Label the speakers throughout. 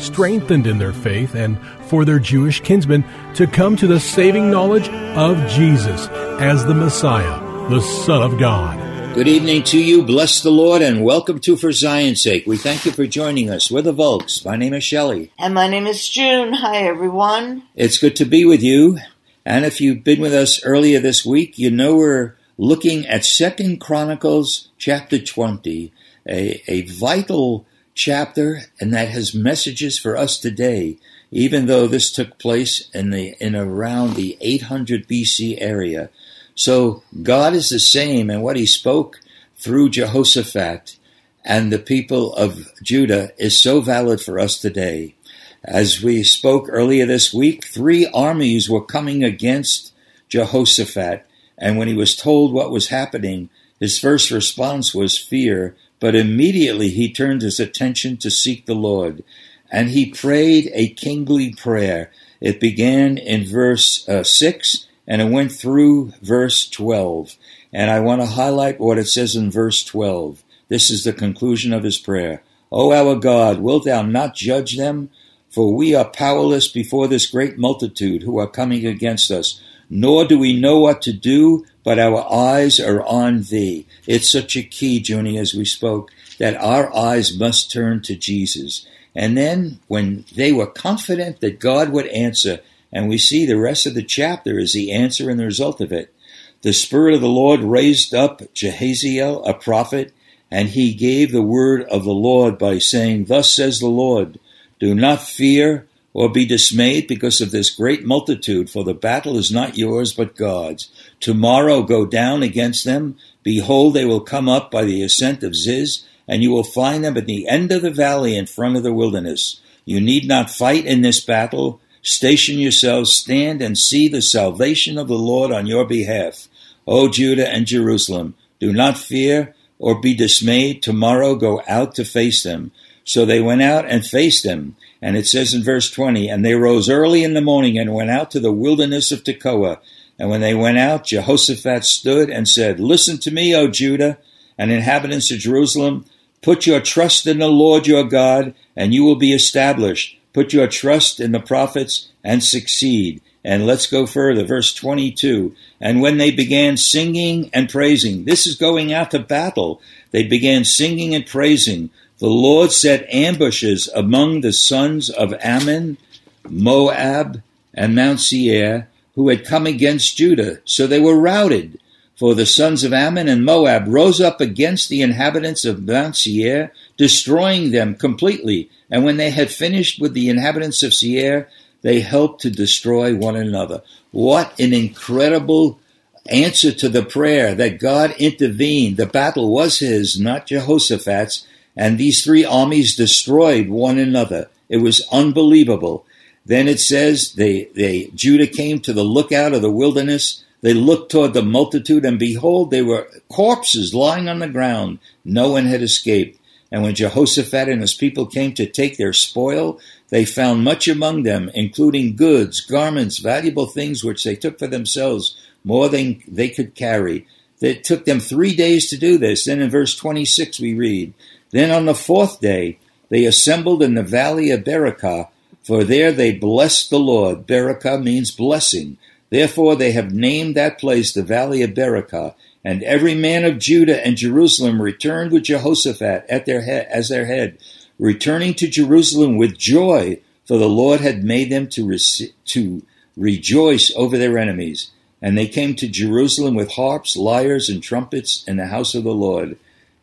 Speaker 1: strengthened in their faith and for their Jewish kinsmen to come to the saving knowledge of Jesus as the Messiah, the Son of God.
Speaker 2: Good evening to you. Bless the Lord and welcome to For Zion's Sake. We thank you for joining us. We're the Volks. My name is Shelley.
Speaker 3: And my name is June. Hi, everyone.
Speaker 2: It's good to be with you. And if you've been with us earlier this week, you know we're looking at Second Chronicles chapter 20, a, a vital chapter, and that has messages for us today, even though this took place in the in around the 800 BC area. So God is the same, and what He spoke through Jehoshaphat and the people of Judah is so valid for us today. As we spoke earlier this week, three armies were coming against Jehoshaphat, and when he was told what was happening, his first response was fear, but immediately he turned his attention to seek the Lord, and he prayed a kingly prayer. It began in verse uh, 6 and it went through verse 12. And I want to highlight what it says in verse 12. This is the conclusion of his prayer. O our God, wilt thou not judge them? For we are powerless before this great multitude who are coming against us, nor do we know what to do, but our eyes are on thee. It's such a key, Junie, as we spoke, that our eyes must turn to Jesus. And then when they were confident that God would answer, and we see the rest of the chapter is the answer and the result of it. The Spirit of the Lord raised up Jehaziel, a prophet, and he gave the word of the Lord by saying, Thus says the Lord, do not fear or be dismayed because of this great multitude, for the battle is not yours but God's. Tomorrow go down against them. Behold, they will come up by the ascent of Ziz, and you will find them at the end of the valley in front of the wilderness. You need not fight in this battle. Station yourselves, stand and see the salvation of the Lord on your behalf. O Judah and Jerusalem, do not fear or be dismayed. Tomorrow go out to face them. So they went out and faced them. And it says in verse 20, And they rose early in the morning and went out to the wilderness of Tekoa. And when they went out, Jehoshaphat stood and said, Listen to me, O Judah and inhabitants of Jerusalem. Put your trust in the Lord your God, and you will be established. Put your trust in the prophets and succeed. And let's go further. Verse 22. And when they began singing and praising, this is going out to battle. They began singing and praising. The Lord set ambushes among the sons of Ammon, Moab, and Mount Seir, who had come against Judah. So they were routed. For the sons of Ammon and Moab rose up against the inhabitants of Mount Seir, destroying them completely. And when they had finished with the inhabitants of Seir, they helped to destroy one another. What an incredible answer to the prayer that God intervened. The battle was his, not Jehoshaphat's, and these three armies destroyed one another. It was unbelievable. Then it says they, they Judah came to the lookout of the wilderness. They looked toward the multitude, and behold, they were corpses lying on the ground. No one had escaped. And when Jehoshaphat and his people came to take their spoil, they found much among them, including goods, garments, valuable things which they took for themselves, more than they could carry. It took them three days to do this. Then in verse 26 we read, Then on the fourth day they assembled in the valley of Berakah, for there they blessed the Lord. Berakah means blessing. Therefore they have named that place the valley of Berakah. And every man of Judah and Jerusalem returned with Jehoshaphat at their head, as their head, returning to Jerusalem with joy, for the Lord had made them to, to rejoice over their enemies. And they came to Jerusalem with harps, lyres, and trumpets in the house of the Lord.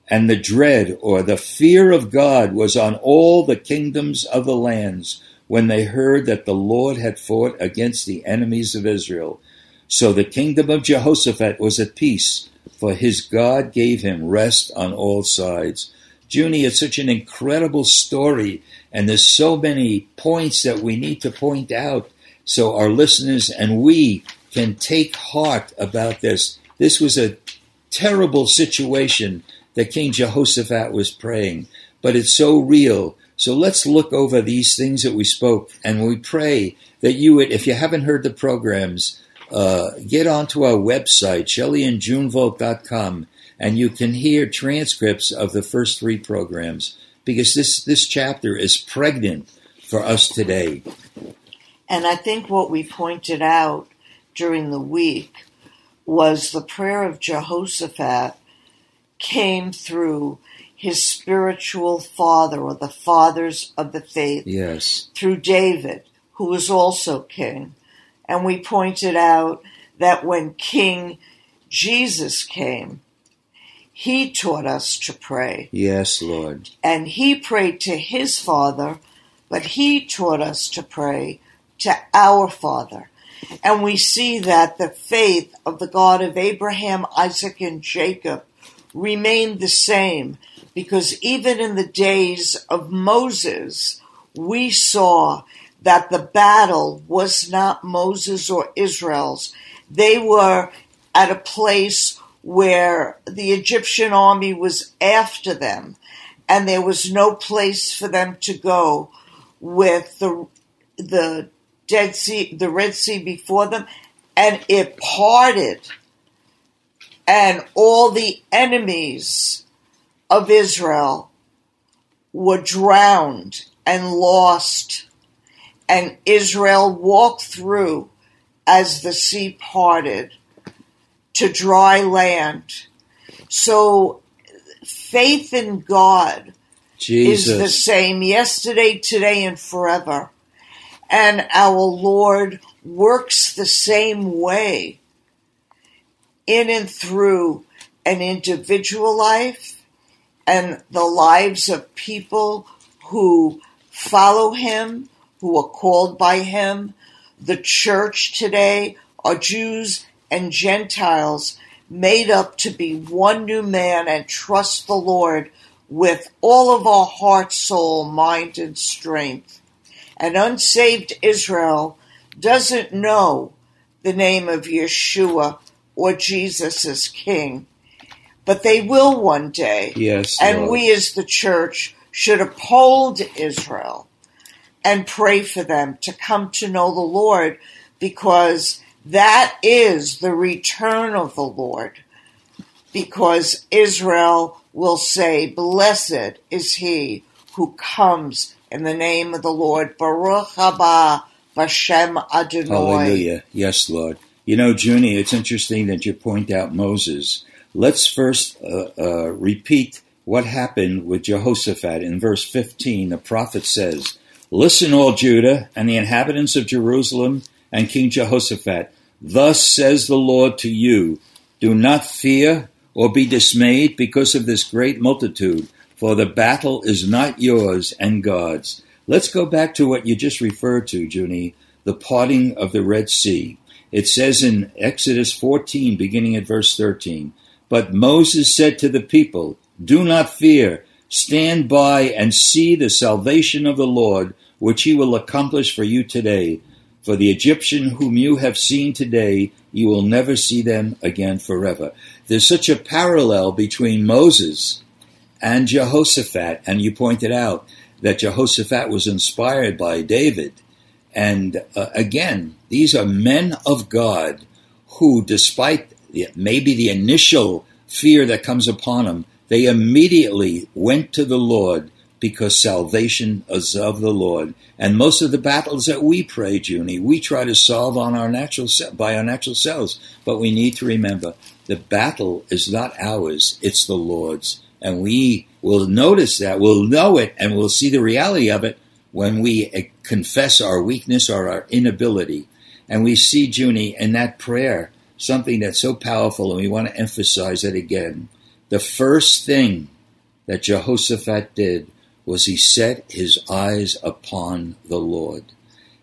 Speaker 2: And the dread or the fear of God was on all the kingdoms of the lands when they heard that the Lord had fought against the enemies of Israel. So the kingdom of Jehoshaphat was at peace, for his God gave him rest on all sides. Junie, it's such an incredible story, and there's so many points that we need to point out so our listeners and we can take heart about this. This was a terrible situation that King Jehoshaphat was praying, but it's so real. So let's look over these things that we spoke, and we pray that you would, if you haven't heard the programs, uh, get onto our website, shelleyandjunevolk.com, and you can hear transcripts of the first three programs because this, this chapter is pregnant for us today.
Speaker 3: And I think what we pointed out during the week was the prayer of Jehoshaphat came through his spiritual father or the fathers of the faith.
Speaker 2: Yes.
Speaker 3: Through David, who was also king. And we pointed out that when King Jesus came, he taught us to pray.
Speaker 2: Yes, Lord.
Speaker 3: And he prayed to his father, but he taught us to pray to our father. And we see that the faith of the God of Abraham, Isaac, and Jacob remained the same because even in the days of Moses, we saw that the battle was not Moses or Israel's. They were at a place where the Egyptian army was after them and there was no place for them to go with the the Dead Sea the Red Sea before them and it parted and all the enemies of Israel were drowned and lost and Israel walked through as the sea parted to dry land. So faith in God
Speaker 2: Jesus.
Speaker 3: is the same yesterday, today, and forever. And our Lord works the same way in and through an individual life and the lives of people who follow Him, who are called by Him. The church today are Jews and Gentiles made up to be one new man and trust the Lord with all of our heart, soul, mind, and strength. An unsaved Israel doesn't know the name of Yeshua or Jesus as King, but they will one day.
Speaker 2: Yes,
Speaker 3: and
Speaker 2: Lord.
Speaker 3: we as the church should uphold Israel and pray for them to come to know the Lord because that is the return of the Lord. Because Israel will say, Blessed is he who comes in the name of the Lord. Baruch haba Bashem Adonai.
Speaker 2: Hallelujah. Yes, Lord. You know, Junie, it's interesting that you point out Moses. Let's first uh, uh, repeat what happened with Jehoshaphat. In verse 15, the prophet says, Listen, all Judah and the inhabitants of Jerusalem and King Jehoshaphat. Thus says the Lord to you Do not fear or be dismayed because of this great multitude, for the battle is not yours and God's. Let's go back to what you just referred to, Junie, the parting of the Red Sea. It says in Exodus 14, beginning at verse 13, But Moses said to the people, Do not fear, stand by and see the salvation of the Lord, which he will accomplish for you today. For the Egyptian whom you have seen today, you will never see them again forever. There's such a parallel between Moses and Jehoshaphat. And you pointed out that Jehoshaphat was inspired by David. And uh, again, these are men of God who, despite maybe the initial fear that comes upon them, they immediately went to the Lord because salvation is of the Lord. And most of the battles that we pray, Junie, we try to solve on our natural by our natural selves. But we need to remember the battle is not ours; it's the Lord's, and we will notice that, we'll know it, and we'll see the reality of it when we eh, confess our weakness or our inability. And we see Junie in that prayer something that's so powerful, and we want to emphasize it again. The first thing that Jehoshaphat did was he set his eyes upon the Lord.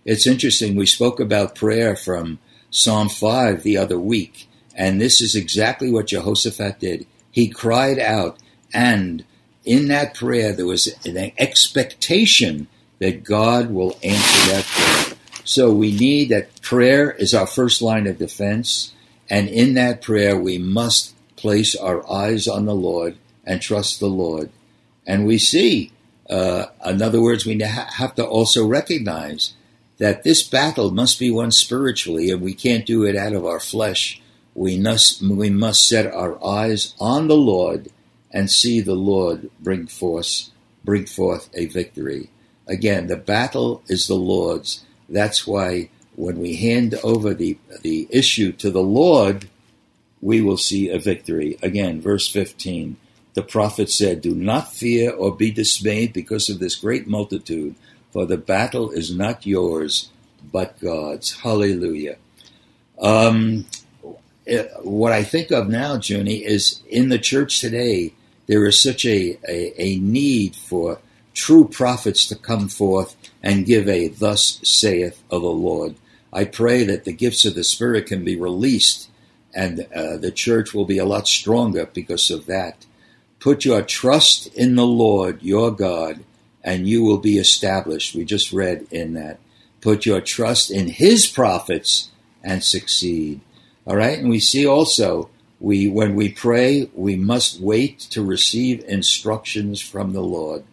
Speaker 2: It's interesting, we spoke about prayer from Psalm 5 the other week, and this is exactly what Jehoshaphat did. He cried out, and in that prayer there was an expectation that God will answer that prayer. So we need that prayer is our first line of defense, and in that prayer we must place our eyes on the Lord and trust the Lord. And we see uh, in other words, we have to also recognize that this battle must be won spiritually, and we can't do it out of our flesh. We must, we must set our eyes on the Lord and see the Lord bring forth, bring forth a victory. Again, the battle is the Lord's. That's why when we hand over the, the issue to the Lord, we will see a victory. Again, verse 15 the prophet said, Do not fear or be dismayed because of this great multitude, for the battle is not yours, but God's. Hallelujah. Um, eh, what I think of now, Junie, is in the church today, there is such a, a, a need for true prophets to come forth and give a thus saith of the Lord. I pray that the gifts of the Spirit can be released and uh, the church will be a lot stronger because of that. Put your trust in the Lord your God, and you will be established. We just read in that. Put your trust in his prophets and succeed. All right? And we see also we when we pray, we must wait to receive instructions from the Lord.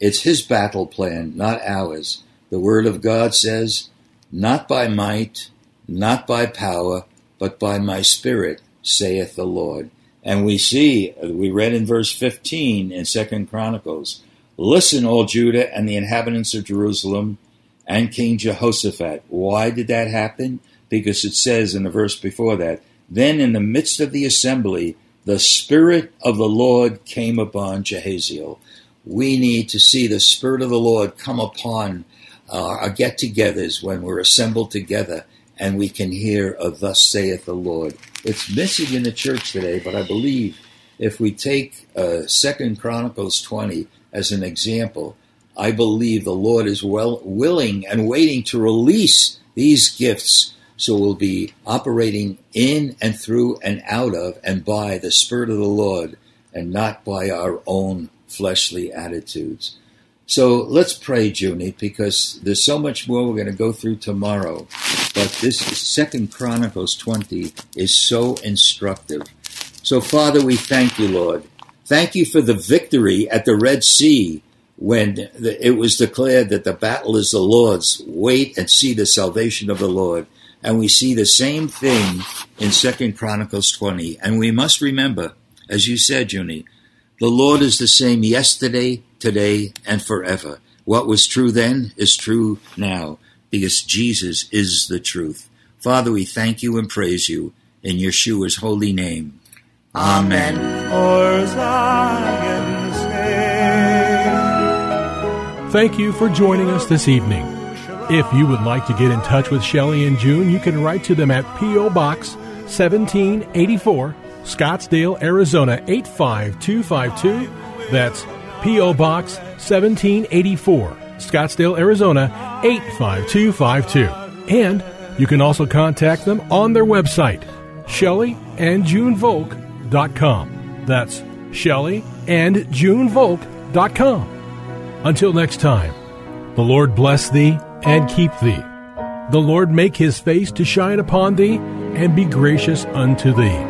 Speaker 2: It's his battle plan, not ours. The word of God says, not by might, not by power, but by my spirit, saith the Lord. And we see, we read in verse 15 in Second Chronicles, Listen, all Judah and the inhabitants of Jerusalem and King Jehoshaphat. Why did that happen? Because it says in the verse before that, Then in the midst of the assembly, the Spirit of the Lord came upon Jehaziel. We need to see the Spirit of the Lord come upon uh, our get togethers when we're assembled together and we can hear a thus saith the Lord. It's missing in the church today, but I believe if we take uh, Second Chronicles 20 as an example, I believe the Lord is well willing and waiting to release these gifts so we'll be operating in and through and out of and by the Spirit of the Lord and not by our own fleshly attitudes. So let's pray, Junie, because there's so much more we're going to go through tomorrow. But this Second Chronicles 20 is so instructive. So, Father, we thank you, Lord. Thank you for the victory at the Red Sea when it was declared that the battle is the Lord's. Wait and see the salvation of the Lord. And we see the same thing in Second Chronicles 20. And we must remember, as you said, Junie, the Lord is the same yesterday, today, and forever. What was true then is true now because Jesus is the truth. Father, we thank you and praise you in Yeshua's holy name. Amen.
Speaker 1: Thank you for joining us this evening. If you would like to get in touch with Shelley and June, you can write to them at P.O. Box 1784 Scottsdale, Arizona 85252. That's P.O. Box 1784, Scottsdale, Arizona 85252. And you can also contact them on their website, ShelleyandJuneVolk.com. That's ShelleyandJuneVolk.com. Until next time, the Lord bless thee and keep thee. The Lord make his face to shine upon thee and be gracious unto thee